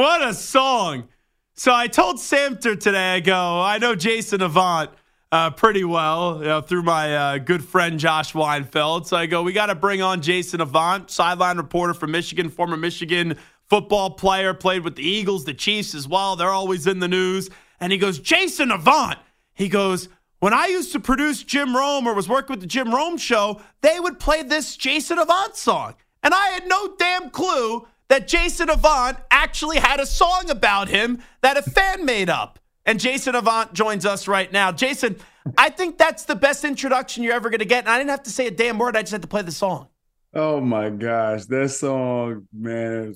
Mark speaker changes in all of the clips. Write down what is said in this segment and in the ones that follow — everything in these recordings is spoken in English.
Speaker 1: What a song. So I told Samter today, I go, I know Jason Avant uh, pretty well you know, through my uh, good friend Josh Weinfeld. So I go, we got to bring on Jason Avant, sideline reporter from Michigan, former Michigan football player, played with the Eagles, the Chiefs as well. They're always in the news. And he goes, Jason Avant. He goes, when I used to produce Jim Rome or was working with the Jim Rome show, they would play this Jason Avant song. And I had no damn clue that Jason Avant actually had a song about him that a fan made up. And Jason Avant joins us right now. Jason, I think that's the best introduction you're ever going to get. And I didn't have to say a damn word. I just had to play the song.
Speaker 2: Oh my gosh. That song, man.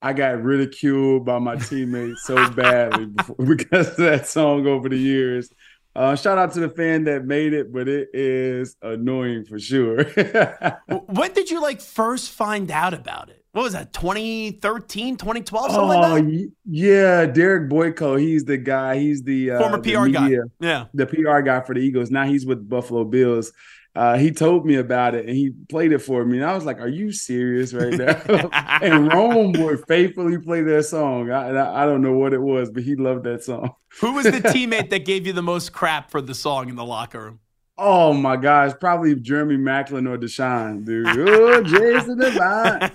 Speaker 2: I got ridiculed by my teammates so badly because of that song over the years. Uh, shout out to the fan that made it, but it is annoying for sure.
Speaker 1: when did you like first find out about it? What was that 2013 2012 something
Speaker 2: oh,
Speaker 1: like that?
Speaker 2: yeah derek boyko he's the guy he's the
Speaker 1: uh, former pr
Speaker 2: the
Speaker 1: media, guy. yeah.
Speaker 2: the pr guy for the eagles. Now he's with the buffalo bills. Uh, he told me about it and he played it for me and i was like are you serious right now? And rome would faithfully play that song. I, I, I don't know what it was but he loved that song.
Speaker 1: Who was the teammate that gave you the most crap for the song in the locker room
Speaker 2: Oh my gosh, probably Jeremy Maclin or DeSean, dude. Oh, Jason Devine.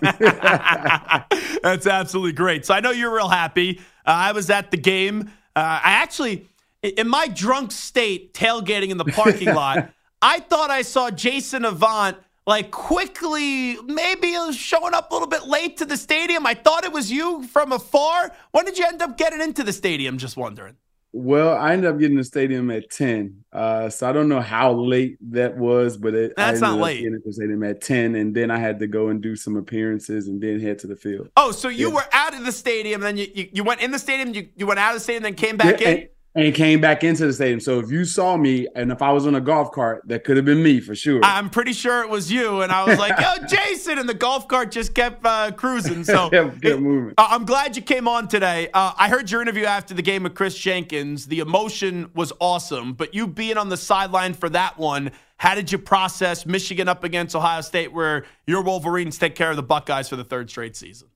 Speaker 1: That's absolutely great. So I know you're real happy. Uh, I was at the game. Uh, I actually, in my drunk state, tailgating in the parking lot, I thought I saw Jason Avant like quickly, maybe showing up a little bit late to the stadium. I thought it was you from afar. When did you end up getting into the stadium? Just wondering.
Speaker 2: Well, I ended up getting the stadium at ten, uh, so I don't know how late that was, but it,
Speaker 1: that's not late.
Speaker 2: Getting the stadium at ten, and then I had to go and do some appearances, and then head to the field.
Speaker 1: Oh, so you yeah. were out of the stadium, then you, you, you went in the stadium, you you went out of the stadium, then came back
Speaker 2: yeah,
Speaker 1: in.
Speaker 2: And, and came back into the stadium. So if you saw me and if I was on a golf cart, that could have been me for sure.
Speaker 1: I'm pretty sure it was you. And I was like, yo, Jason. And the golf cart just kept uh, cruising. So
Speaker 2: kept, moving.
Speaker 1: Uh, I'm glad you came on today. Uh, I heard your interview after the game with Kris Jenkins. The emotion was awesome. But you being on the sideline for that one, how did you process Michigan up against Ohio State, where your Wolverines take care of the Buckeyes for the third straight season?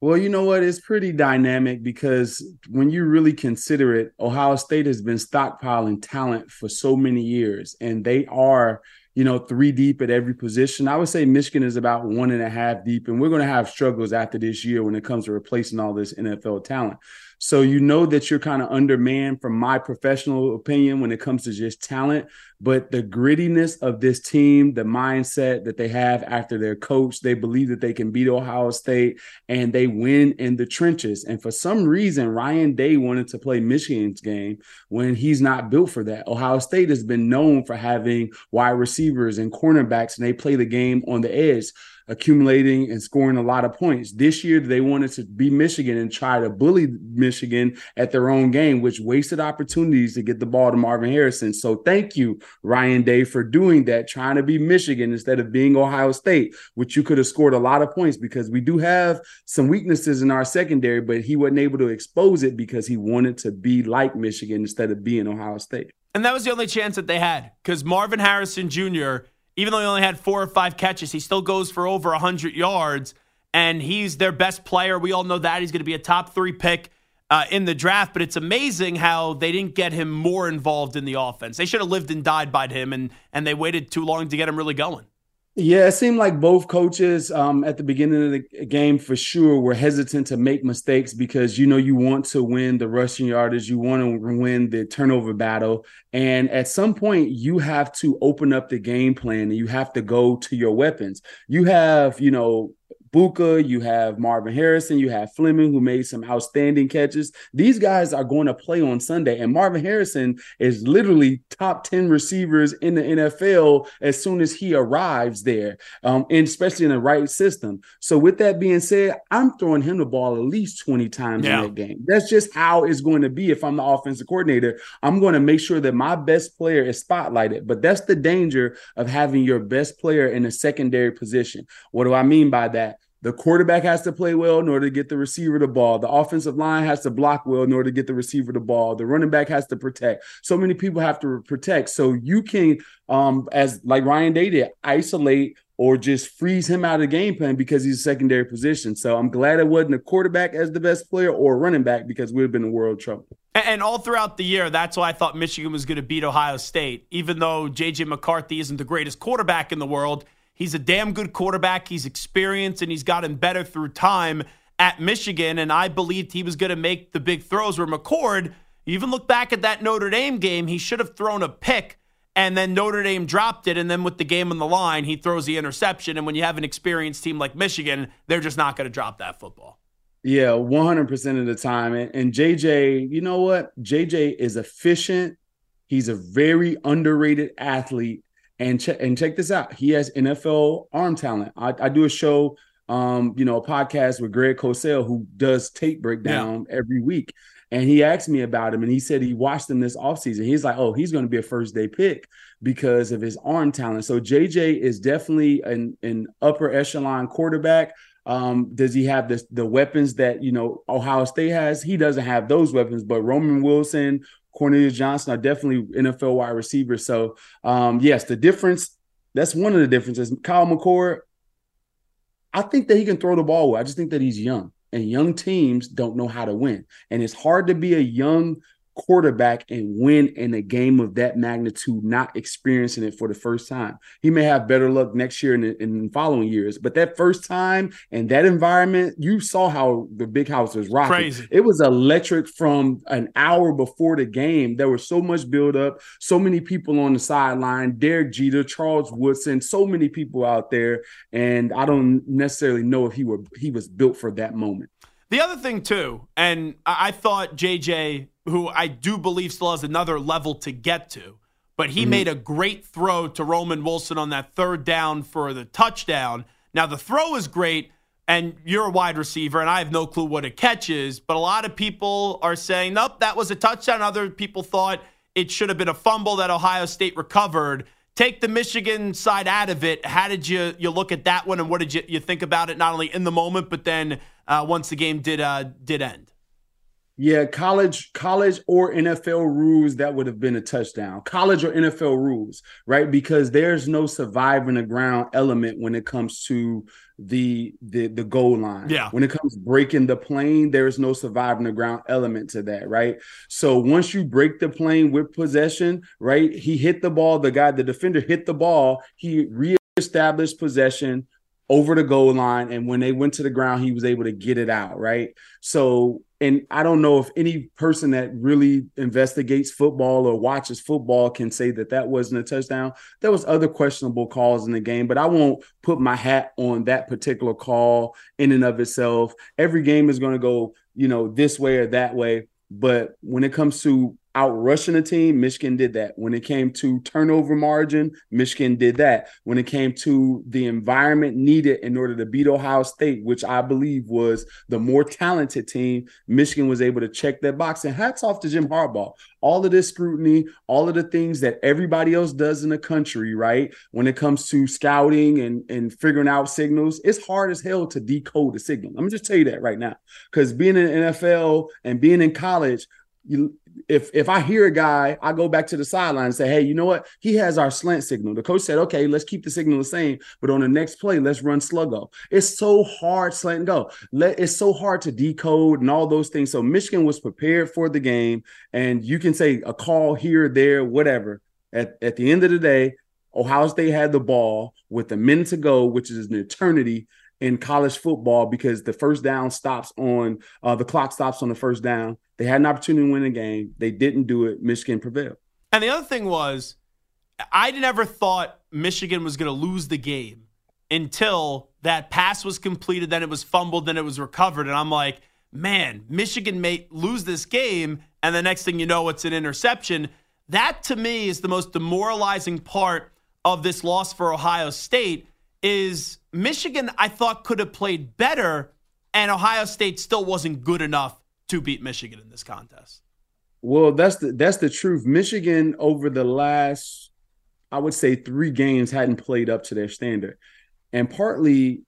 Speaker 2: Well, you know what? It's pretty dynamic because when you really consider it, Ohio State has been stockpiling talent for so many years, and they are, you know, three deep at every position. I would say Michigan is about one and a half deep, and we're going to have struggles after this year when it comes to replacing all this NFL talent. So you know that you're kind of undermanned from my professional opinion when it comes to just talent, but the grittiness of this team, the mindset that they have after their coach, they believe that they can beat Ohio State and they win in the trenches. And for some reason, Ryan Day wanted to play Michigan's game when he's not built for that. Ohio State has been known for having wide receivers and cornerbacks, and they play the game on the edge accumulating and scoring a lot of points. This year, they wanted to be Michigan and try to bully Michigan at their own game, which wasted opportunities to get the ball to Marvin Harrison. So thank you, Ryan Day, for doing that, trying to be Michigan instead of being Ohio State, which you could have scored a lot of points because we do have some weaknesses in our secondary, but he wasn't able to expose it because he wanted to be like Michigan instead of being Ohio State.
Speaker 1: And that was the only chance that they had because Marvin Harrison Jr even though he only had four or five catches, he still goes for over 100 yards, and he's their best player. We all know that. He's going to be a top three pick uh, in the draft, but it's amazing how they didn't get him more involved in the offense. They should have lived and died by him, and, and they waited too long to get him really going.
Speaker 2: Yeah, it seemed like both coaches um, at the beginning of the game for sure were hesitant to make mistakes because you know you want to win the rushing yardage, you want to win the turnover battle, and at some point you have to open up the game plan and you have to go to your weapons. You have you know Buka, you have Marvin Harrison, you have Fleming, who made some outstanding catches. These guys are going to play on Sunday, and Marvin Harrison is literally top 10 receivers in the NFL as soon as he arrives there, um, and especially in the right system. So, with that being said, I'm throwing him the ball at least 20 times yeah. in that game. That's just how it's going to be if I'm the offensive coordinator. I'm going to make sure that my best player is spotlighted, but that's the danger of having your best player in a secondary position. What do I mean by that? The quarterback has to play well in order to get the receiver the ball. The offensive line has to block well in order to get the receiver the ball. The running back has to protect. So many people have to protect. So you can, um, as like Ryan Day did, isolate or just freeze him out of the game plan because he's a secondary position. So I'm glad it wasn't a quarterback as the best player or running back because we'd have been in world trouble.
Speaker 1: And all throughout the year, that's why I thought Michigan was going to beat Ohio State. Even though J.J. McCarthy isn't the greatest quarterback in the world, He's a damn good quarterback. He's experienced and he's gotten better through time at Michigan. And I believed he was going to make the big throws where McCord, even look back at that Notre Dame game, he should have thrown a pick and then Notre Dame dropped it. And then with the game on the line, he throws the interception. And when you have an experienced team like Michigan, they're just not going to drop that football.
Speaker 2: Yeah, 100% of the time. And, and JJ, you know what? JJ is efficient. He's a very underrated athlete. And check and check this out. He has NFL arm talent. I, I do a show, um, you know, a podcast with Greg Cosell who does tape breakdown yeah. every week. And he asked me about him and he said he watched him this offseason. He's like, oh, he's going to be a first day pick because of his arm talent. So JJ is definitely an, an upper echelon quarterback. Um, does he have the the weapons that you know Ohio State has? He doesn't have those weapons, but Roman Wilson, Cornelius Johnson are definitely NFL wide receivers. So, um, yes, the difference that's one of the differences. Kyle McCord, I think that he can throw the ball well. I just think that he's young, and young teams don't know how to win. And it's hard to be a young quarterback and win in a game of that magnitude, not experiencing it for the first time. He may have better luck next year and in, following years, but that first time and that environment, you saw how the big house was rocking. Crazy. It was electric from an hour before the game. There was so much build up, so many people on the sideline, Derek Jeter, Charles Woodson, so many people out there. And I don't necessarily know if he were he was built for that moment.
Speaker 1: The other thing too, and I thought JJ who I do believe still has another level to get to. But he mm-hmm. made a great throw to Roman Wilson on that third down for the touchdown. Now, the throw is great, and you're a wide receiver, and I have no clue what a catch is. But a lot of people are saying, nope, that was a touchdown. Other people thought it should have been a fumble that Ohio State recovered. Take the Michigan side out of it. How did you you look at that one, and what did you, you think about it? Not only in the moment, but then uh, once the game did uh, did end.
Speaker 2: Yeah, college, college or NFL rules that would have been a touchdown. College or NFL rules, right? Because there's no surviving the ground element when it comes to the the the goal line.
Speaker 1: Yeah.
Speaker 2: When it comes breaking the plane, there's no surviving the ground element to that, right? So once you break the plane with possession, right? He hit the ball, the guy, the defender hit the ball, he reestablished possession over the goal line and when they went to the ground he was able to get it out right so and i don't know if any person that really investigates football or watches football can say that that wasn't a touchdown. There was other questionable calls in the game but i won't put my hat on that particular call in and of itself. Every game is going to go you know this way or that way. But when it comes to out rushing a team, Michigan did that. When it came to turnover margin, Michigan did that. When it came to the environment needed in order to beat Ohio State, which I believe was the more talented team, Michigan was able to check that box. And hats off to Jim Harbaugh. All of this scrutiny, all of the things that everybody else does in the country, right? When it comes to scouting and, and figuring out signals, it's hard as hell to decode a signal. Let me just tell you that right now. Because being in NFL and being in college, you if if I hear a guy, I go back to the sideline and say, hey, you know what? He has our slant signal. The coach said, okay, let's keep the signal the same, but on the next play, let's run sluggo. It's so hard slant and go. Let it's so hard to decode and all those things. So Michigan was prepared for the game, and you can say a call here, there, whatever. At at the end of the day, Ohio State had the ball with a minute to go, which is an eternity in college football because the first down stops on uh, the clock stops on the first down. They had an opportunity to win the game. They didn't do it. Michigan prevailed.
Speaker 1: And the other thing was, I never thought Michigan was going to lose the game until that pass was completed, then it was fumbled, then it was recovered. And I'm like, man, Michigan may lose this game. And the next thing you know, it's an interception. That to me is the most demoralizing part of this loss for Ohio State is Michigan I thought could have played better and Ohio State still wasn't good enough to beat Michigan in this contest.
Speaker 2: Well, that's the that's the truth. Michigan over the last I would say 3 games hadn't played up to their standard. And partly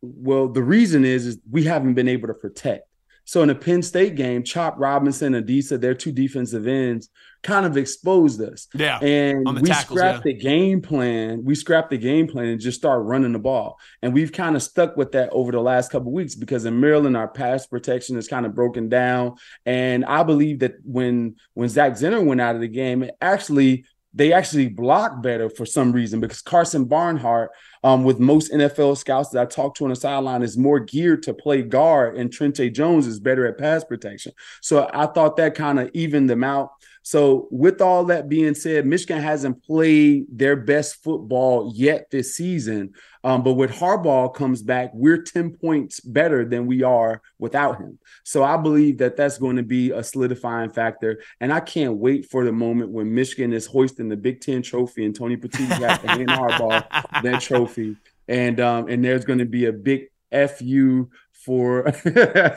Speaker 2: well, the reason is is we haven't been able to protect. So in the Penn State game, Chop Robinson and Adisa, their two defensive ends, kind of exposed us.
Speaker 1: Yeah.
Speaker 2: And we
Speaker 1: tackles,
Speaker 2: scrapped
Speaker 1: yeah.
Speaker 2: the game plan. We scrapped the game plan and just start running the ball. And we've kind of stuck with that over the last couple weeks because in Maryland, our pass protection is kind of broken down. And I believe that when when Zak Zinter went out of the game, it actually they actually block better for some reason because Karsen Barnhart, um, with most NFL scouts that I talked to on the sideline, is more geared to play guard, and Trente Jones is better at pass protection. So I thought that kind of evened them out. So, with all that being said, Michigan hasn't played their best football yet this season. Um, but with Harbaugh comes back, we're 10 points better than we are without him. So, I believe that that's going to be a solidifying factor. And I can't wait for the moment when Michigan is hoisting the Big Ten trophy and Tony Petitti has to hand Harbaugh that trophy. And um, and there's going to be a big fu for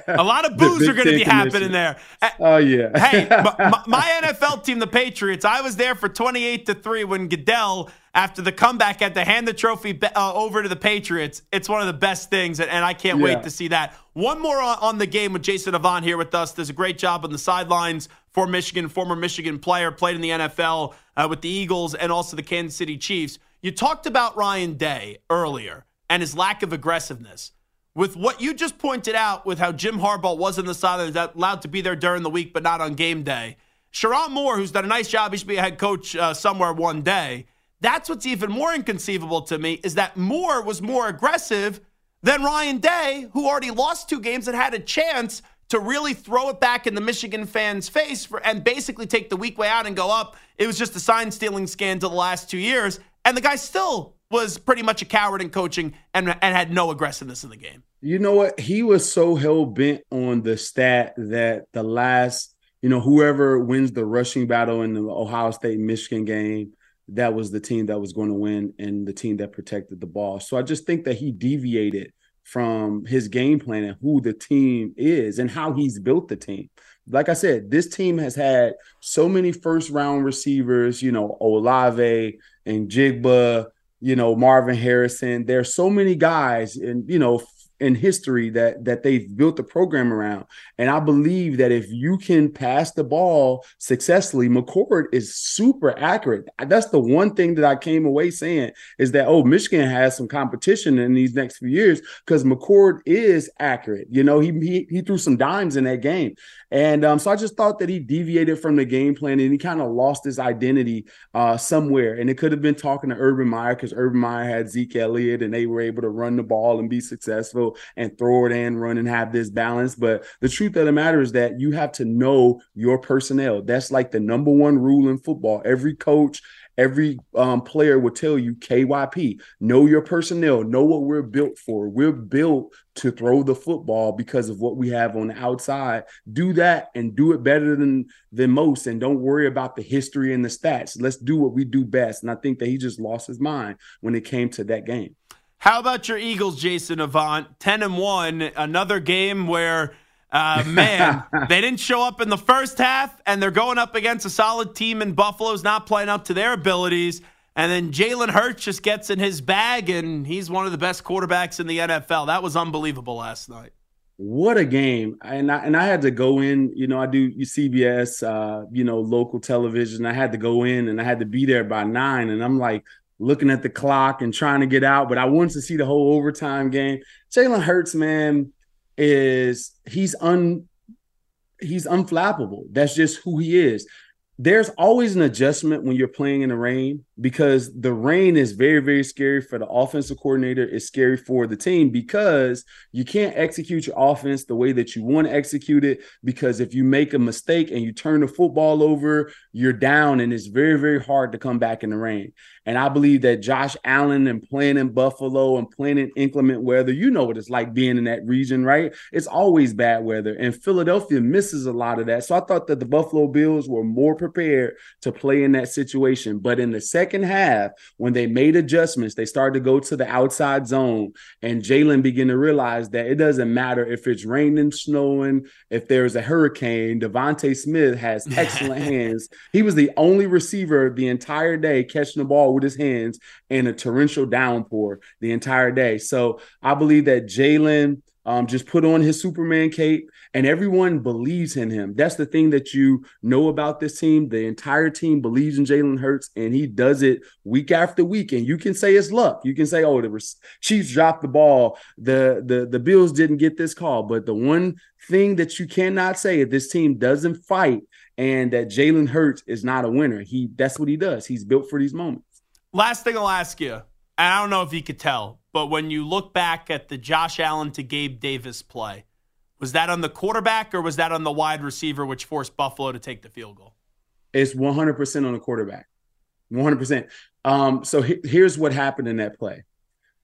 Speaker 1: a lot of boos are going to be happening there.
Speaker 2: Oh yeah.
Speaker 1: hey, my, my, NFL team, the Patriots. I was there for twenty-eight to three when Goodell, after the comeback, had to hand the trophy uh, over to the Patriots. It's one of the best things, and, I can't yeah. wait to see that. One more on, on, the game with Jason Avant here with us. Does a great job on the sidelines for Michigan, former Michigan player, played in the NFL uh, with the Eagles and also the Kansas City Chiefs. You talked about Ryan Day earlier and his lack of aggressiveness with what you just pointed out with how Jim Harbaugh was in the sidelines, allowed to be there during the week, but not on game day. Sherrone Moore, who's done a nice job, he should be a head coach uh, somewhere one day. That's what's even more inconceivable to me is that Moore was more aggressive than Ryan Day, who already lost two games and had a chance to really throw it back in the Michigan fans' face for, and basically take the weak way out and go up. It was just a sign stealing scandal the last two years, and the guy still was pretty much a coward in coaching and, and had no aggressiveness in the game.
Speaker 2: You know what? He was so hell bent on the stat that the last, you know, whoever wins the rushing battle in the Ohio State Michigan game, that was the team that was going to win and the team that protected the ball. So I just think that he deviated from his game plan and who the team is and how he's built the team. Like I said, this team has had so many first round receivers, you know, Olave and Njigba, you know, Marvin Harrison. There's so many guys and, you know, in history that that they've built the program around. And I believe that if you can pass the ball successfully, McCord is super accurate. That's the one thing that I came away saying is that oh, Michigan has some competition in these next few years because McCord is accurate. You know, he, he he threw some dimes in that game, and um, so I just thought that he deviated from the game plan and he kind of lost his identity uh, somewhere. And it could have been talking to Urban Meyer because Urban Meyer had Zeke Elliott and they were able to run the ball and be successful and throw it in, run and have this balance. But the truth of the matter is that you have to know your personnel. That's like the number one rule in football. Every coach, every um, player will tell you KYP, know your personnel, know what we're built for. We're built to throw the football because of what we have on the outside. Do that and do it better than than most and don't worry about the history and the stats. Let's do what we do best. And I think that he just lost his mind when it came to that game.
Speaker 1: How about your Eagles, Jason Avant? 10 and 1, another game where, uh, man, they didn't show up in the first half, and they're going up against a solid team in Buffalo's not playing up to their abilities. And then Jalen Hurts just gets in his bag, and he's one of the best quarterbacks in the NFL. That was unbelievable last night.
Speaker 2: What a game! And I and I had to go in. You know, I do CBS, uh, you know, local television. I had to go in, and I had to be there by nine. And I'm like, looking at the clock and trying to get out, but I wanted to see the whole overtime game. Jalen Hurts, man, is he's un he's unflappable. That's just who he is. There's always an adjustment when you're playing in the rain because the rain is very, very scary for the offensive coordinator. It's scary for the team because you can't execute your offense the way that you want to execute it. Because if you make a mistake and you turn the football over, you're down, and it's very, very hard to come back in the rain. And I believe that Josh Allen and playing in Buffalo and playing in inclement weather, you know what it's like being in that region, right? It's always bad weather. And Philadelphia misses a lot of that. So I thought that the Buffalo Bills were more prepared to play in that situation. But in the second half, when they made adjustments, they started to go to the outside zone. And Jalen began to realize that it doesn't matter if it's raining, snowing, if there's a hurricane. DeVonta Smith has excellent hands. He was the only receiver the entire day catching the ball with his hands in a torrential downpour the entire day. So I believe that Jalen um, just put on his Superman cape, and everyone believes in him. That's the thing that you know about this team. The entire team believes in Jalen Hurts, and he does it week after week. And you can say it's luck. You can say, "Oh, the Chiefs dropped the ball. The the the Bills didn't get this call." But the one thing that you cannot say if this team doesn't fight and that Jalen Hurts is not a winner. He that's what he does. He's built for these moments.
Speaker 1: Last thing I'll ask you, I don't know if you could tell, but when you look back at the Josh Allen to Gabe Davis play, was that on the quarterback or was that on the wide receiver, which forced Buffalo to take the field goal?
Speaker 2: It's 100% on the quarterback. 100%. Um, so he, here's what happened in that play.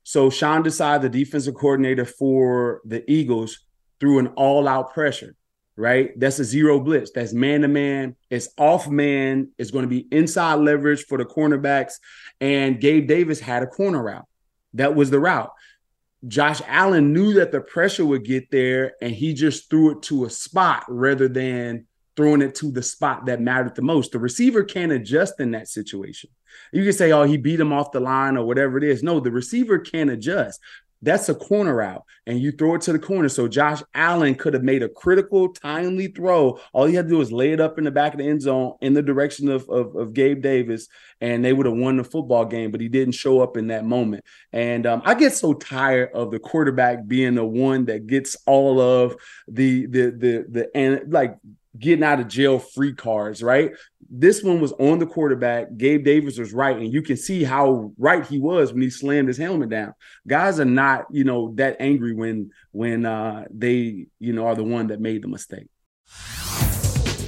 Speaker 2: So Sean Desai, the defensive coordinator for the Eagles, threw an all-out pressure right? That's a zero blitz. That's man to man. It's off man. It's going to be inside leverage for the cornerbacks. And Gabe Davis had a corner route. That was the route. Josh Allen knew that the pressure would get there and he just threw it to a spot rather than throwing it to the spot that mattered the most. The receiver can't adjust in that situation. You can say, oh, he beat him off the line or whatever it is. No, the receiver can't adjust. That's a corner out, and you throw it to the corner. So Josh Allen could have made a critical, timely throw. All he had to do was lay it up in the back of the end zone in the direction of, of, of Gabe Davis, and they would have won the football game. But he didn't show up in that moment. And um, I get so tired of the quarterback being the one that gets all of the the the the and like getting out of jail free cards, right? This one was on the quarterback. Gabe Davis was right, and you can see how right he was when he slammed his helmet down. Guys are not, you know, that angry when when uh, they, you know, are the one that made the mistake.